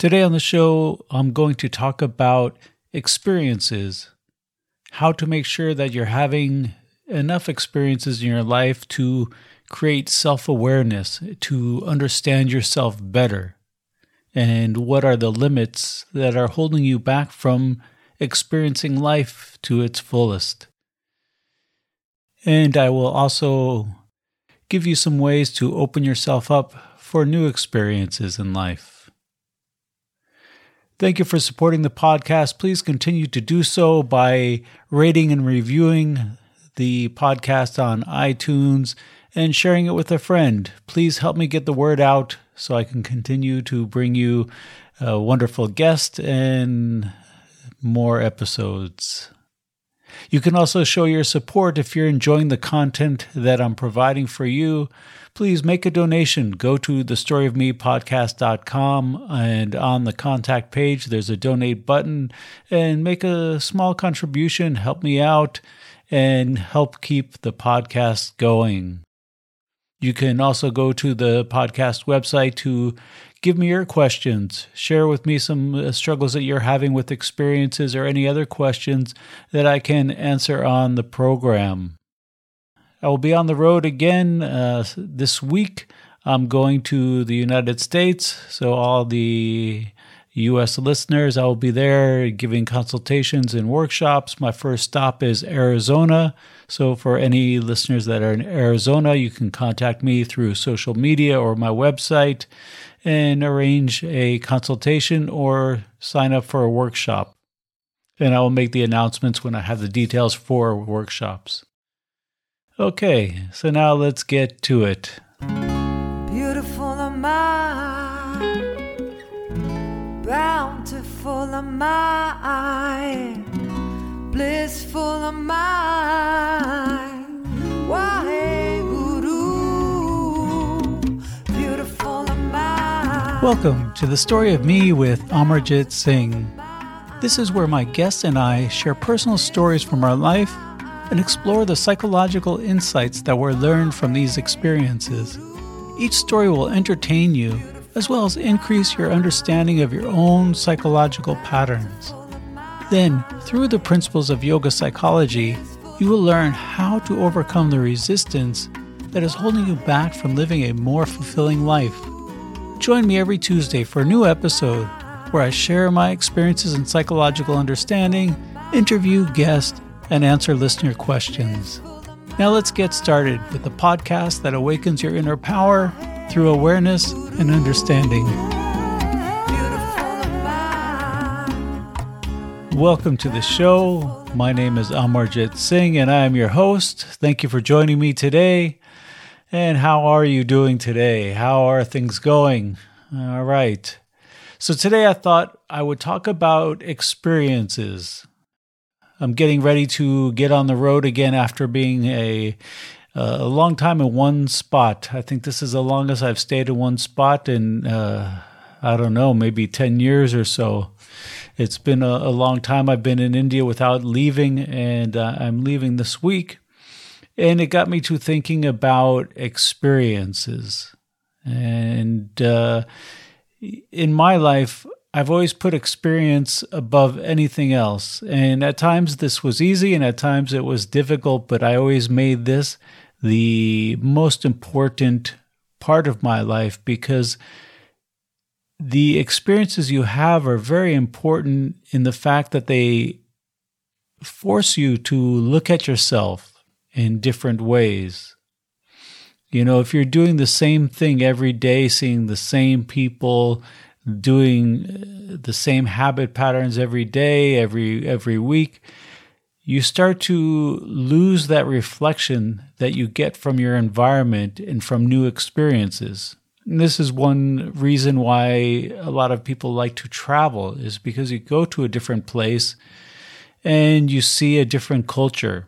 Today on the show, I'm going to talk about experiences, how to make sure that you're having enough experiences in your life to create self awareness, to understand yourself better, and what are the limits that are holding you back from experiencing life to its fullest. And I will also give you some ways to open yourself up for new experiences in life. Thank you for supporting the podcast. Please continue to do so by rating and reviewing the podcast on iTunes and sharing it with a friend. Please help me get the word out so I can continue to bring you a wonderful guest and more episodes. You can also show your support if you're enjoying the content that I'm providing for you please make a donation. Go to thestoryofmepodcast.com and on the contact page, there's a donate button and make a small contribution. Help me out and help keep the podcast going. You can also go to the podcast website to give me your questions, share with me some uh, struggles that you're having with experiences or any other questions that I can answer on the program. I will be on the road again uh, this week. I'm going to the United States, so all the U.S. listeners, I will be there giving consultations and workshops. My first stop is Arizona. So, for any listeners that are in Arizona, you can contact me through social media or my website and arrange a consultation or sign up for a workshop. And I will make the announcements when I have the details for workshops. Okay, so now let's get to it. Beautiful am I, bountiful am I, blissful am I. Welcome to the story of me with Amarjit Singh. This is where my guests and I share personal stories from our life and explore the psychological insights that were learned from these experiences. Each story will entertain you as well as increase your understanding of your own psychological patterns. Then, through the principles of yoga psychology, you will learn how to overcome the resistance that is holding you back from living a more fulfilling life. Join me every Tuesday for a new episode where I share my experiences in psychological understanding, interview guests, and answer listener questions. Now let's get started with the podcast that awakens your inner power through awareness and understanding. Welcome to the show. My name is Amarjit Singh and I am your host. Thank you for joining me today. And how are you doing today? How are things going? All right. So today I thought I would talk about experiences. I'm getting ready to get on the road again after being a a long time in one spot. I think this is the longest I've stayed in one spot in uh, I don't know, maybe ten years or so. It's been a, a, long time. I've been in India without leaving, and uh, I'm leaving this week. And it got me to thinking about experiences. And uh, in my life, I've always put experience above anything else. And at times this was easy and at times it was difficult, but I always made this the most important part of my life because the experiences you have are very important in the fact that they force you to look at yourself in different ways. You know, if you're doing the same thing every day, seeing the same people, doing uh, the same habit patterns every day, every every week, you start to lose that reflection that you get from your environment and from new experiences. And this is one reason why a lot of people like to travel is because you go to a different place and you see a different culture.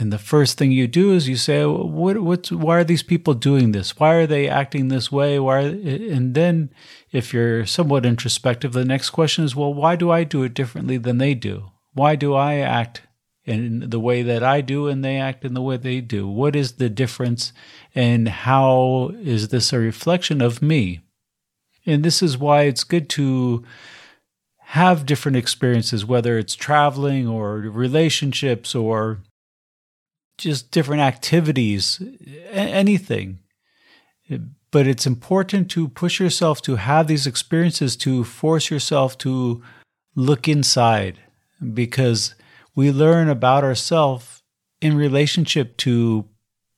And the first thing you do is you say, "What? What's? Why are these people doing this? Why are they acting this way? Why?" And then, if you're somewhat introspective, the next question is, "Well, why do I do it differently than they do? Why do I act in the way that I do, and they act in the way they do? What is the difference, and how is this a reflection of me?" And this is why it's good to have different experiences, whether it's traveling or relationships or just different activities, anything. But it's important to push yourself to have these experiences to force yourself to look inside because we learn about ourselves in relationship to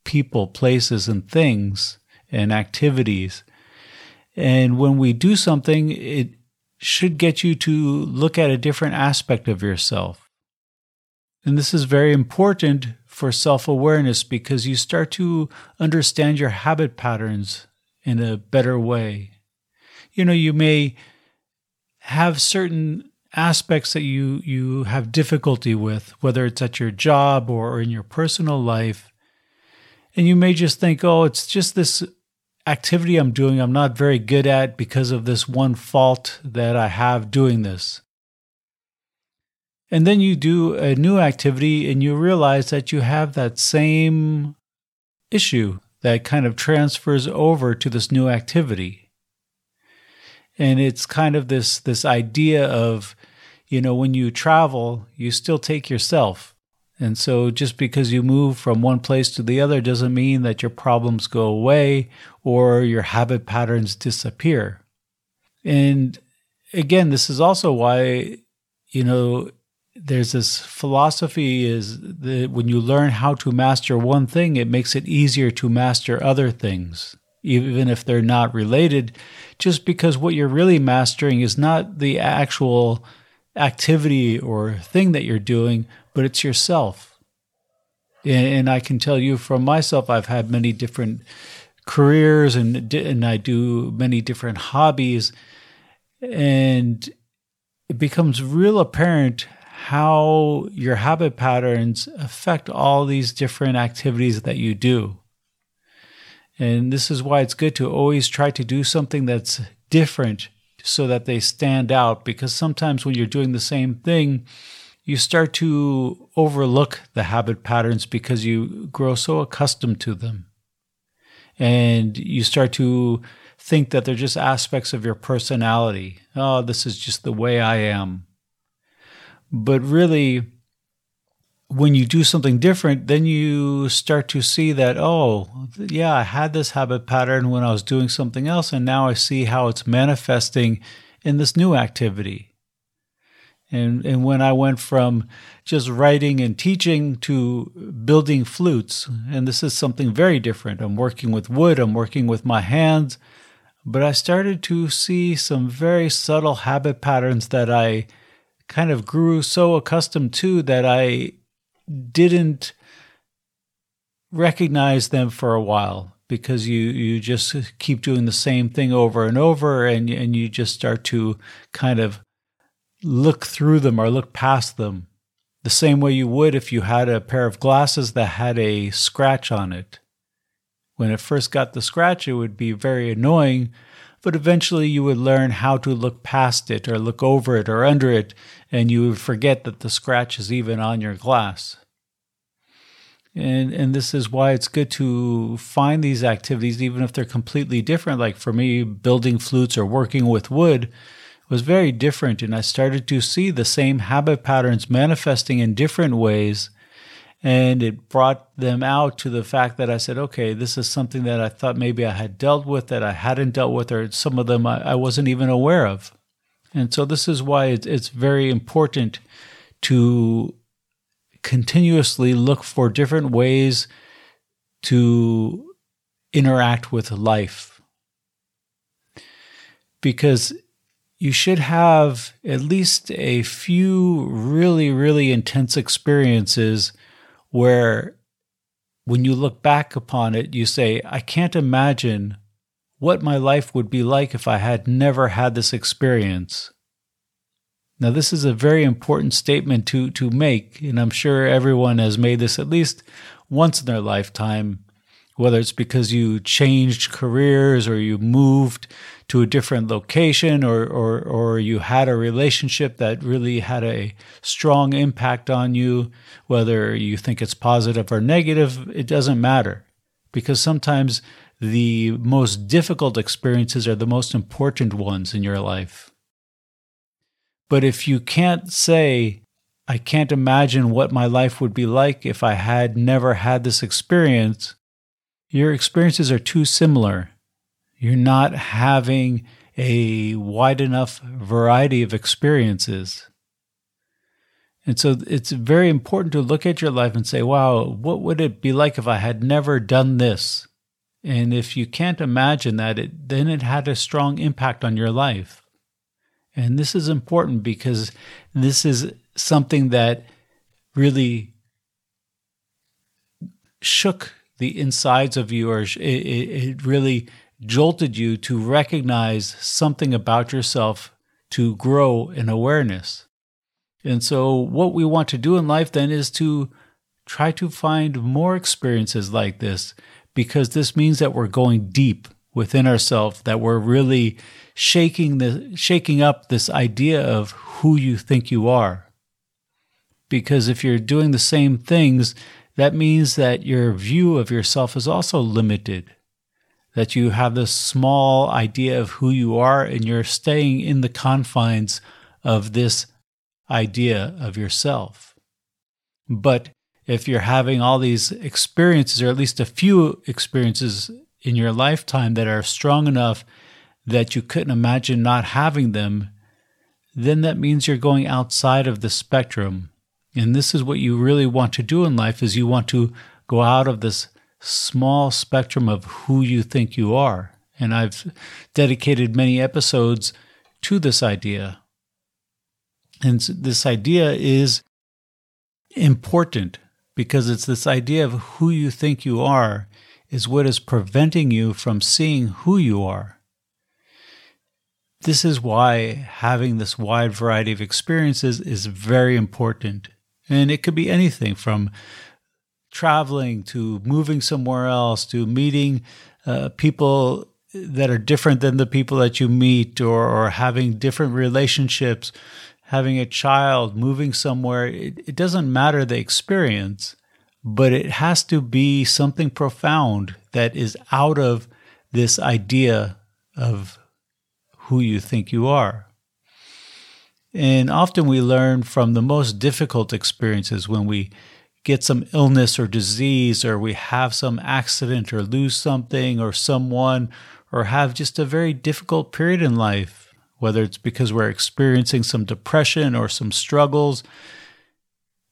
people, places, and things and activities. And when we do something, it should get you to look at a different aspect of yourself. And this is very important for self awareness because you start to understand your habit patterns in a better way. You know, you may have certain aspects that you, you have difficulty with, whether it's at your job or in your personal life. And you may just think, oh, it's just this activity I'm doing I'm not very good at because of this one fault that I have doing this. And then you do a new activity and you realize that you have that same issue that kind of transfers over to this new activity. And it's kind of this this idea of, you know, when you travel, you still take yourself and so just because you move from one place to the other doesn't mean that your problems go away or your habit patterns disappear. And again, this is also why, you know, there's this philosophy is that when you learn how to master one thing, it makes it easier to master other things, even if they're not related, just because what you're really mastering is not the actual activity or thing that you're doing, but it's yourself. And, I can tell you from myself, I've had many different careers and and I do many different hobbies, and it becomes real apparent how your habit patterns affect all these different activities that you do. And this is why it's good to always try to do something that's different so that they stand out because sometimes when you're doing the same thing, you start to overlook the habit patterns because you grow so accustomed to them. And you start to think that they're just aspects of your personality. Oh, this is just the way I am. But really, when you do something different, then you start to see that, oh, yeah, I had this habit pattern when I was doing something else, and now I see how it's manifesting in this new activity. And, and when I went from just writing and teaching to building flutes, and this is something very different. I'm working with wood, I'm working with my hands, but I started to see some very subtle habit patterns that I kind of grew so accustomed to that I didn't recognize them for a while because you you just keep doing the same thing over and over and and you just start to kind of look through them or look past them the same way you would if you had a pair of glasses that had a scratch on it. When it first got the scratch, it would be very annoying, but eventually you would learn how to look past it or look over it or under it, and you would forget that the scratch is even on your glass. And and this is why it's good to find these activities, even if they're completely different. Like for me, building flutes or working with wood, was very different, and I started to see the same habit patterns manifesting in different ways. And it brought them out to the fact that I said, okay, this is something that I thought maybe I had dealt with that I hadn't dealt with, or some of them I, I wasn't even aware of. And so, this is why it's, it's very important to continuously look for different ways to interact with life. Because you should have at least a few really, really intense experiences where when you look back upon it, you say, I can't imagine what my life would be like if I had never had this experience. Now, this is a very important statement to, to make, and I'm sure everyone has made this at least once in their lifetime whether it's because you changed careers or you moved to a different location or, or, or you had a relationship that really had a strong impact on you, whether you think it's positive or negative, it doesn't matter. Because sometimes the most difficult experiences are the most important ones in your life. But if you can't say, I can't imagine what my life would be like if I had never had this experience, your experiences are too similar. You're not having a wide enough variety of experiences. And so it's very important to look at your life and say, wow, what would it be like if I had never done this? And if you can't imagine that, it, then it had a strong impact on your life. And this is important because this is something that really shook the insides of you, or it, it really jolted you to recognize something about yourself to grow in awareness. And so, what we want to do in life then is to try to find more experiences like this because this means that we're going deep within ourselves, that we're really shaking the shaking up this idea of who you think you are. Because if you're doing the same things, that means that your view of yourself is also limited. That you have this small idea of who you are and you're staying in the confines of this idea of yourself. But if you're having all these experiences, or at least a few experiences in your lifetime that are strong enough that you couldn't imagine not having them, then that means you're going outside of the spectrum. And this is what you really want to do in life is you want to go out of this small spectrum of who you think you are. And I've dedicated many episodes to this idea. And this idea is important because it's this idea of who you think you are is what is preventing you from seeing who you are. This is why having this wide variety of experiences is very important. And it could be anything from traveling to moving somewhere else to meeting uh, people that are different than the people that you meet or, or having different relationships having a child, moving somewhere, it, it doesn't matter the experience, but it has to be something profound that is out of this idea of who you think you are. And often we learn from the most difficult experiences when we get some illness or disease, or we have some accident, or lose something, or someone, or have just a very difficult period in life whether it's because we're experiencing some depression or some struggles.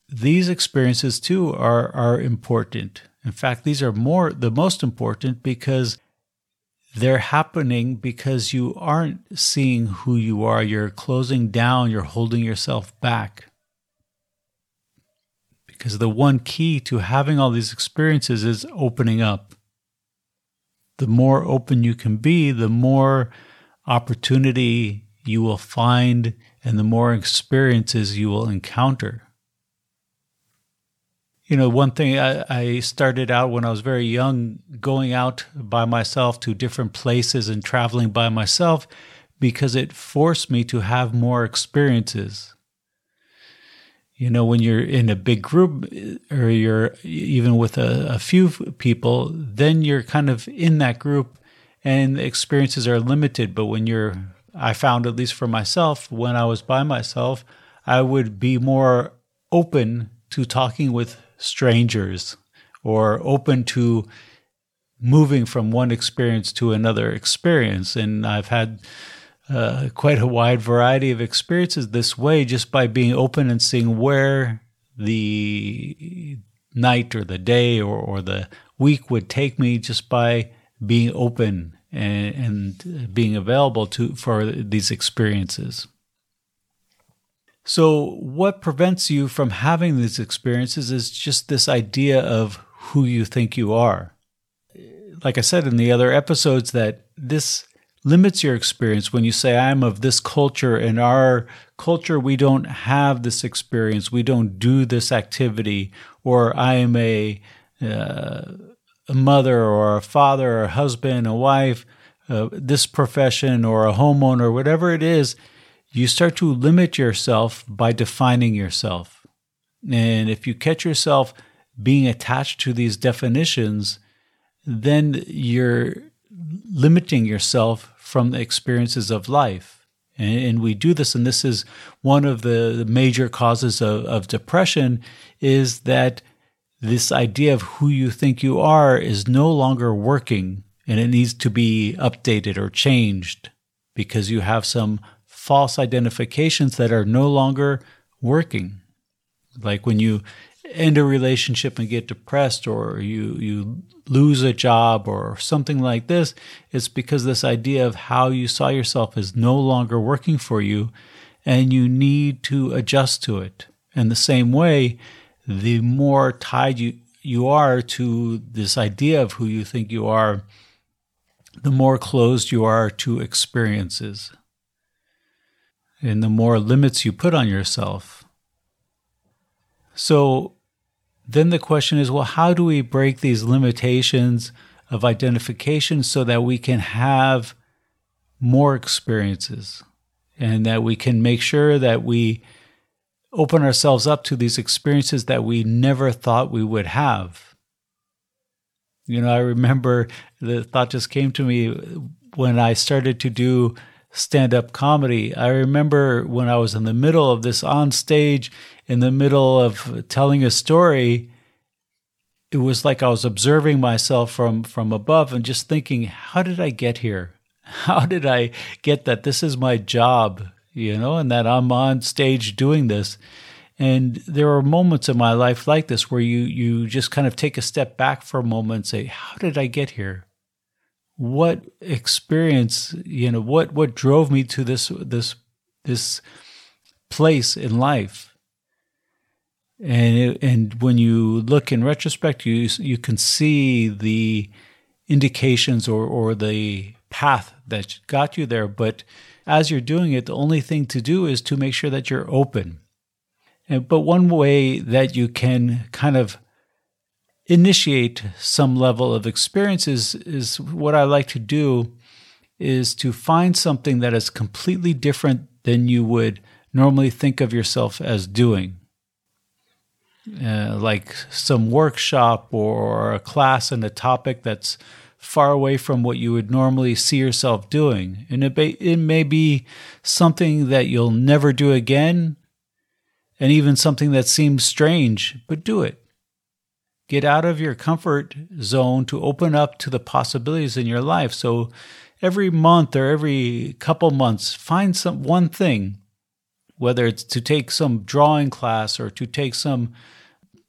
These experiences too are, are important. In fact, these are more the most important because they're happening because you aren't seeing who you are. You're closing down, you're holding yourself back. Because the one key to having all these experiences is opening up. The more open you can be, the more opportunity you will find and the more experiences you will encounter. You know, one thing I, I, started out when I was very young, going out by myself to different places and traveling by myself because it forced me to have more experiences. You know, when you're in a big group eh, or you're even with a, a few people, then you're kind of in that group and the experiences are limited. But when you're, I found at least for myself, when I was by myself, I would be more open to talking with strangers or open to moving from one experience to another experience. And I've had uh, quite a wide variety of experiences this way just by being open and seeing where the night or the day or, or the week would take me just by being open and, and being available to for these experiences. So, what prevents you from having these experiences is just this idea of who you think you are. Like I said in the other episodes, that this limits your experience when you say, I'm of this culture. In our culture, we don't have this experience. We don't do this activity. Or I am a, uh, a mother or a father or a husband, a wife, uh, this profession or a homeowner, whatever it is, you start to limit yourself by defining yourself. And if you catch yourself being attached to these definitions, then you're limiting yourself from the experiences of life. And, and we do this, and this is one of the major causes of, of depression is that this idea of who you think you are is no longer working and it needs to be updated or changed because you have some false identifications that are no longer working. Like when you end a relationship and get depressed or you you lose a job or something like this, it's because this idea of how you saw yourself is no longer working for you and you need to adjust to it. In the same way, the more tied you you are to this idea of who you think you are, the more closed you are to experiences and the more limits you put on yourself. So then the question is well, how do we break these limitations of identification so that we can have more experiences and that we can make sure that we open ourselves up to these experiences that we never thought we would have? You know, I remember the thought just came to me when I started to do stand up comedy. I remember when I was in the middle of this on stage, in the middle of telling a story, it was like I was observing myself from, from above and just thinking, how did I get here? How did I get that this is my job, you know, and that I'm on stage doing this? And there are moments in my life like this where you you just kind of take a step back for a moment and say, how did I get here? What experience, you know, what what drove me to this this this place in life. And it, and when you look in retrospect, you you can see the indications or or the path that got you there. But as you're doing it, the only thing to do is to make sure that you're open. And, but one way that you can kind of initiate some level of experiences is what I like to do is to find something that is completely different than you would normally think of yourself as doing. Uh, like some workshop or a class in a topic that's far away from what you would normally see yourself doing. And it, it may be something that you'll never do again, and even something that seems strange, but do it. Get out of your comfort zone to open up to the possibilities in your life. So every month or every couple months, find some one thing, whether it's to take some drawing class or to take some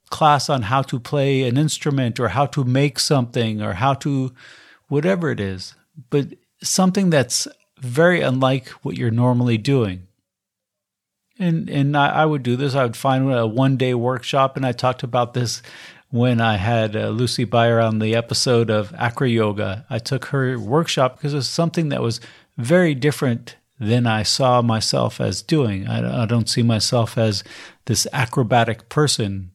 class on how to play an instrument or how to make something or how to whatever it is, but something that's very unlike what you're normally doing. And and I, I would do this. I would find a one day workshop, and I talked about this when I had uh, Lucy Bayer on the episode of Acro Yoga. I took her workshop because it was something that was very different than I saw myself as doing. I, I don't see myself as this acrobatic person.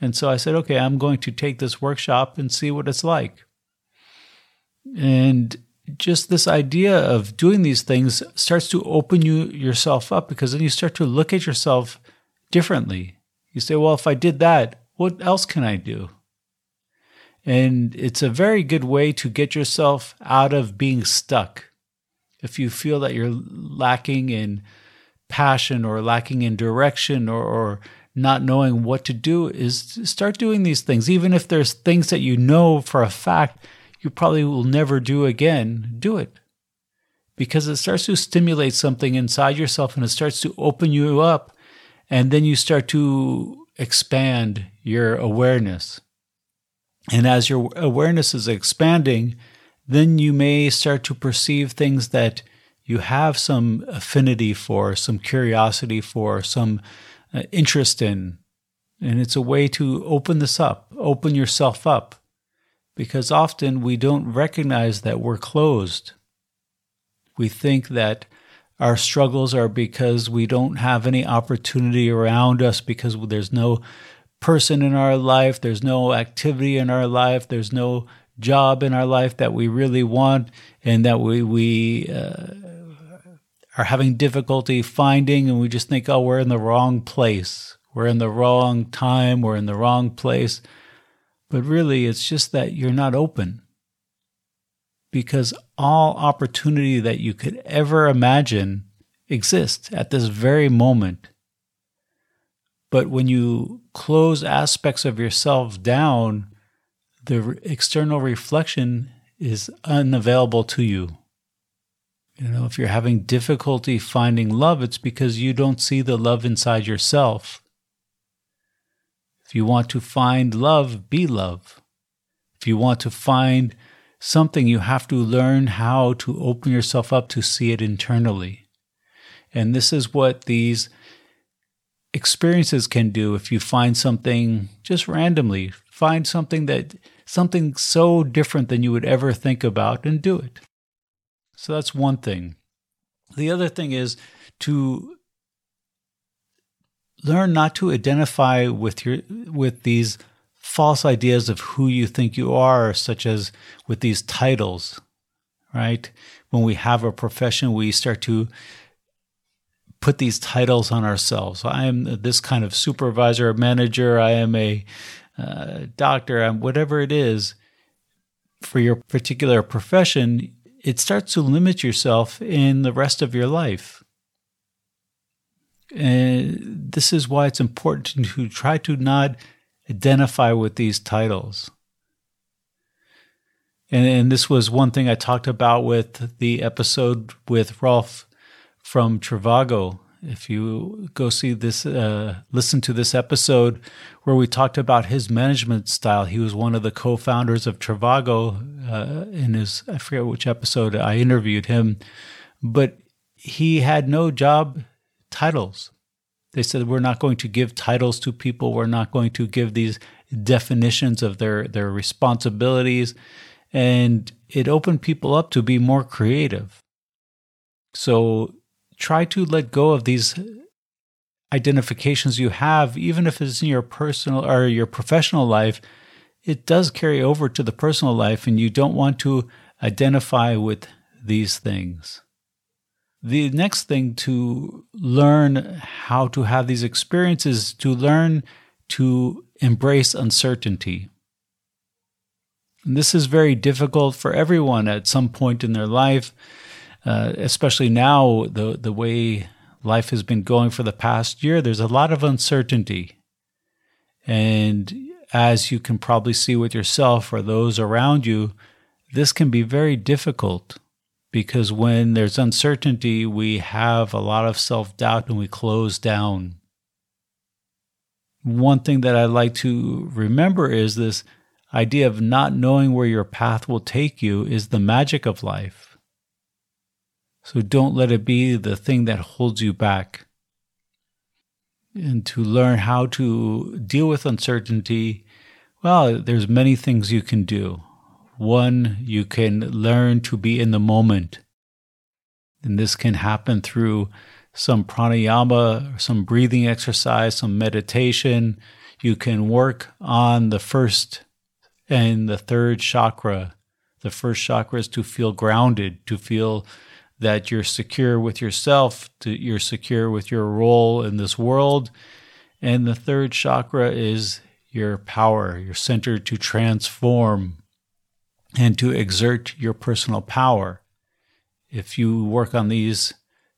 And so I said, okay, I'm going to take this workshop and see what it's like. And just this idea of doing these things starts to open you yourself up because then you start to look at yourself differently. You say, well, if I did that, what else can I do? And it's a very good way to get yourself out of being stuck. If you feel that you're lacking in passion or lacking in direction or, or not knowing what to do, is start doing these things. Even if there's things that you know for a fact you probably will never do again, do it. Because it starts to stimulate something inside yourself and it starts to open you up. And then you start to expand your awareness. And as your awareness is expanding, then you may start to perceive things that you have some affinity for, some curiosity for, some uh, interest in. And it's a way to open this up, open yourself up, because often we don't recognize that we're closed. We think that our struggles are because we don't have any opportunity around us because there's no person in our life, there's no activity in our life, there's no job in our life that we really want and that we we uh, are having difficulty finding and we just think oh we're in the wrong place. We're in the wrong time. We're in the wrong place. But really it's just that you're not open because all opportunity that you could ever imagine exists at this very moment. But when you close aspects of yourself down, the external reflection is unavailable to you. You know, if you're having difficulty finding love, it's because you don't see the love inside yourself. If you want to find love, be love. If you want to find something, you have to learn how to open yourself up to see it internally. And this is what these experiences can do if you find something just randomly, find something that something so different than you would ever think about and do it. So that's one thing. The other thing is to learn not to identify with your with these false ideas of who you think you are, such as with these titles, right? When we have a profession, we start to put these titles on ourselves. I am this kind of supervisor, manager. I am a uh, doctor. I'm whatever it is for your particular profession it starts to limit yourself in the rest of your life. And this is why it's important to try to not identify with these titles. And, and this was one thing I talked about with the episode with Rolf from Trivago if you go see this, uh, listen to this episode where we talked about his management style. He was one of the co founders of Trivago. Uh, in his, I forget which episode I interviewed him, but he had no job titles. They said, We're not going to give titles to people, we're not going to give these definitions of their, their responsibilities. And it opened people up to be more creative. So try to let go of these identifications you have, even if it's in your personal or your professional life, it does carry over to the personal life, and you don't want to identify with these things. The next thing to learn how to have these experiences, to learn to embrace uncertainty. And this is very difficult for everyone at some point in their life. Uh, especially now, the the way life has been going for the past year, there's a lot of uncertainty, and as you can probably see with yourself or those around you, this can be very difficult because when there's uncertainty, we have a lot of self doubt and we close down. One thing that I like to remember is this idea of not knowing where your path will take you is the magic of life. So don't let it be the thing that holds you back. And to learn how to deal with uncertainty, well, there's many things you can do. One, you can learn to be in the moment. And this can happen through some pranayama, some breathing exercise, some meditation. You can work on the first and the third chakra. The first chakra is to feel grounded, to feel that you're secure with yourself, to, you're secure with your role in this world. And the third chakra is your power, your center to transform and to exert your personal power. If you work on these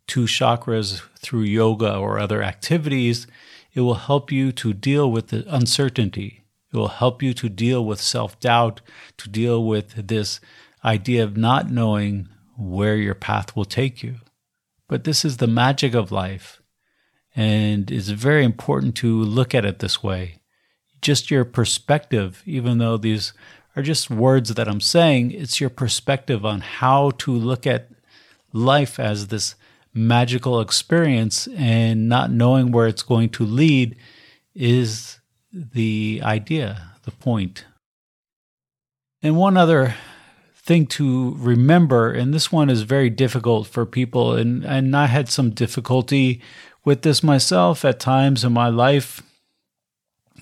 two chakras through yoga or other activities, it will help you to deal with the uncertainty. It will help you to deal with self doubt, to deal with this idea of not knowing where your path will take you. But this is the magic of life. And it's very important to look at it this way. Just your perspective, even though these are just words that I'm saying, it's your perspective on how to look at life as this magical experience and not knowing where it's going to lead is the idea, the point. And one other thing to remember, and this one is very difficult for people, and, and I had some difficulty with this myself at times in my life.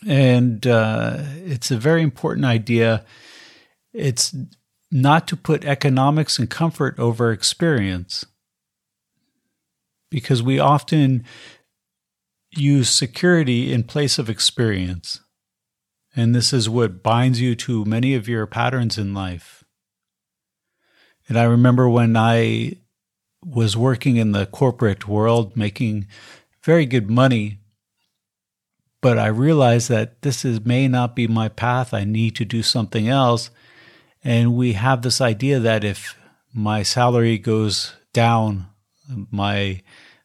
And uh, it's a very important idea. It's not to put economics and comfort over experience. Because we often use security in place of experience. And this is what binds you to many of your patterns in life. And I remember when I was working in the corporate world, making very good money, but I realize that this is, may not be my path. I need to do something else. And we have this idea that if my salary goes down, my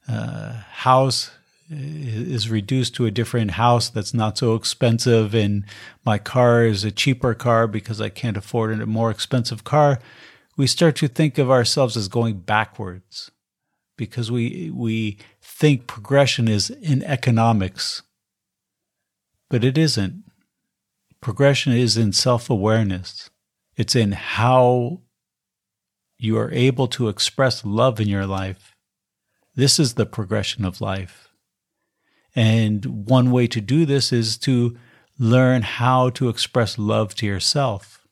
uh, house is reduced to a different house that's not so expensive, and my car is a cheaper car because I can't afford a more expensive car, we start to think of ourselves as going backwards because we we think progression is in economics. But it isn't. Progression is in self-awareness. It's in how you are able to express love in your life. This is the progression of life. And one way to do this is to learn how to express love to yourself.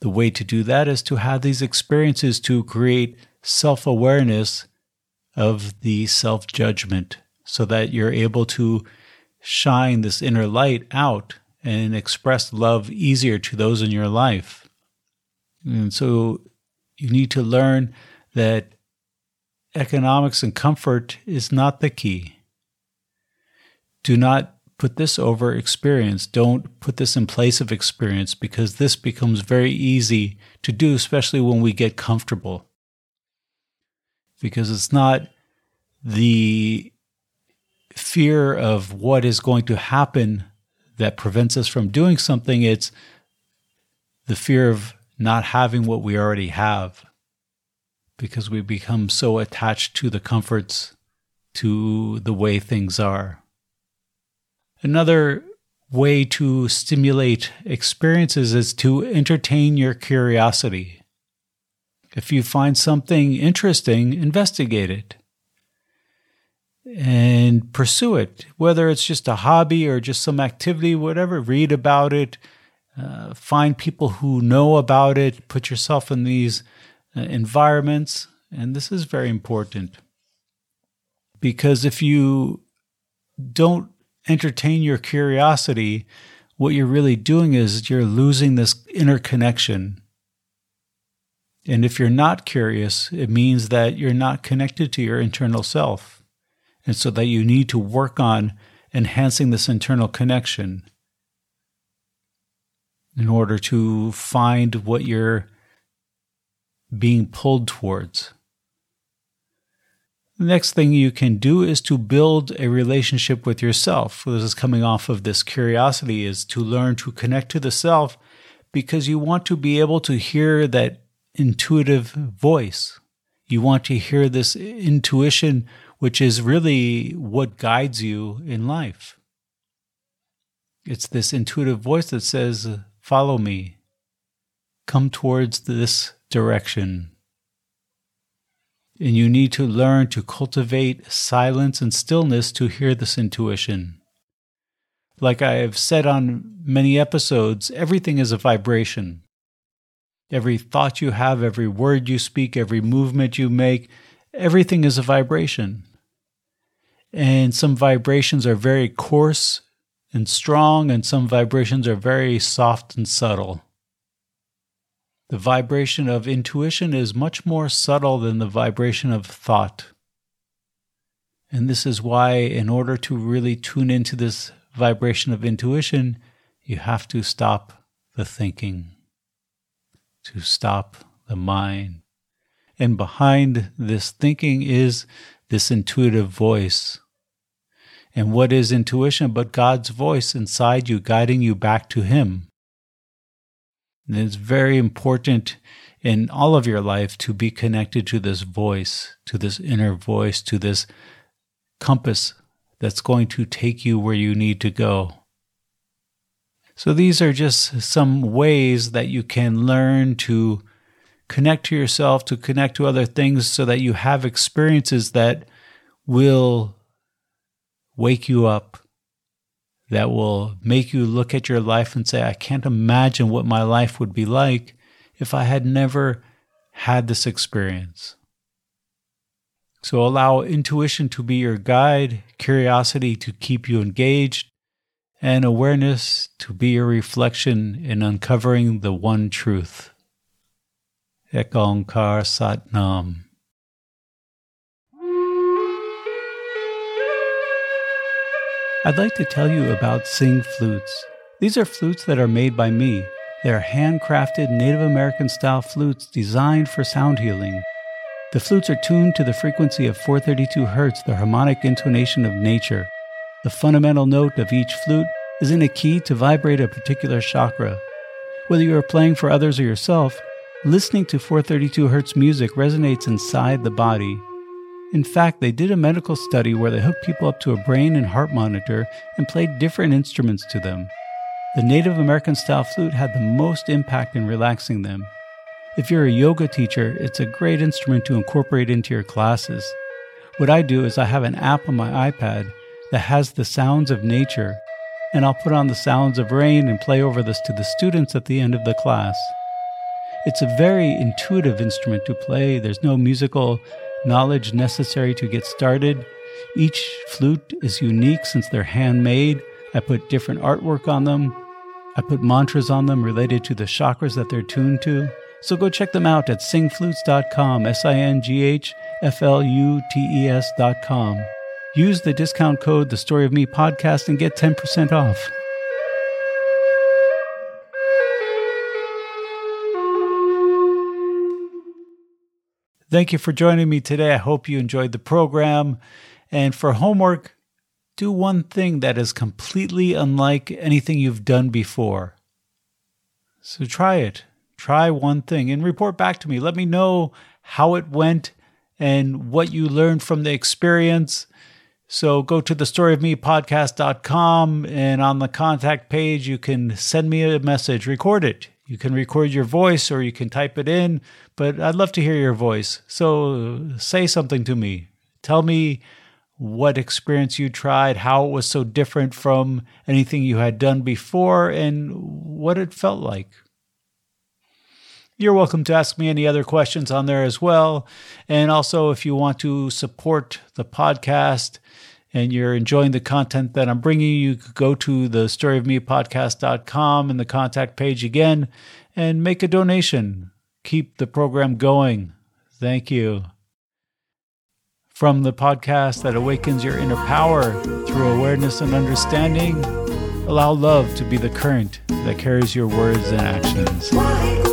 The way to do that is to have these experiences to create self awareness of the self judgment so that you're able to shine this inner light out and express love easier to those in your life. And so you need to learn that economics and comfort is not the key. Do not put this over experience. Don't put this in place of experience because this becomes very easy to do, especially when we get comfortable. Because it's not the fear of what is going to happen that prevents us from doing something, it's the fear of not having what we already have because we become so attached to the comforts, to the way things are. Another way to stimulate experiences is to entertain your curiosity. If you find something interesting, investigate it and pursue it, whether it's just a hobby or just some activity, whatever. Read about it, uh, find people who know about it, put yourself in these uh, environments. And this is very important because if you don't entertain your curiosity, what you're really doing is you're losing this inner connection. And if you're not curious, it means that you're not connected to your internal self. And so that you need to work on enhancing this internal connection in order to find what you're being pulled towards. The next thing you can do is to build a relationship with yourself. This is coming off of this curiosity, is to learn to connect to the self because you want to be able to hear that intuitive voice. You want to hear this intuition, which is really what guides you in life. It's this intuitive voice that says, Follow me, come towards this direction. And you need to learn to cultivate silence and stillness to hear this intuition. Like I have said on many episodes, everything is a vibration. Every thought you have, every word you speak, every movement you make, everything is a vibration. And some vibrations are very coarse and strong, and some vibrations are very soft and subtle. The vibration of intuition is much more subtle than the vibration of thought. And this is why, in order to really tune into this vibration of intuition, you have to stop the thinking, to stop the mind. And behind this thinking is this intuitive voice. And what is intuition but God's voice inside you, guiding you back to Him? And it's very important in all of your life to be connected to this voice, to this inner voice, to this compass that's going to take you where you need to go. So, these are just some ways that you can learn to connect to yourself, to connect to other things, so that you have experiences that will wake you up, that will make you look at your life and say, I can't imagine what my life would be like if I had never had this experience. So allow intuition to be your guide, curiosity to keep you engaged, and awareness to be your reflection in uncovering the one truth. Ek Onkar Sat Nam. I'd like to tell you about Singh flutes. These are flutes that are made by me. They are handcrafted Native American style flutes designed for sound healing. The flutes are tuned to the frequency of 432 Hz, the harmonic intonation of nature. The fundamental note of each flute is in a key to vibrate a particular chakra. Whether you are playing for others or yourself, listening to 432 Hz music resonates inside the body. In fact, they did a medical study where they hooked people up to a brain and heart monitor and played different instruments to them. The Native American style flute had the most impact in relaxing them. If you're a yoga teacher, it's a great instrument to incorporate into your classes. What I do is I have an app on my iPad that has the sounds of nature, and I'll put on the sounds of rain and play over this to the students at the end of the class. It's a very intuitive instrument to play. There's no musical knowledge necessary to get started. Each flute is unique since they're handmade. I put different artwork on them. I put mantras on them related to the chakras that they're tuned to. So go check them out at singhflutes.com, S I N G H F L U T E S.com. Use the discount code The Story of Me podcast and get 10% off. Thank you for joining me today. I hope you enjoyed the program. And for homework, do one thing that is completely unlike anything you've done before. So try it. Try one thing and report back to me. Let me know how it went and what you learned from the experience. So go to the storyofmepodcast.com and on the contact page, you can send me a message, record it. You can record your voice or you can type it in, but I'd love to hear your voice. So say something to me. Tell me what experience you tried, how it was so different from anything you had done before, and what it felt like. You're welcome to ask me any other questions on there as well. And also, if you want to support the podcast and you're enjoying the content that I'm bringing you, go to the storyofmepodcast.com and the contact page again and make a donation. Keep the program going. Thank you. From the podcast that awakens your inner power through awareness and understanding, allow love to be the current that carries your words and actions.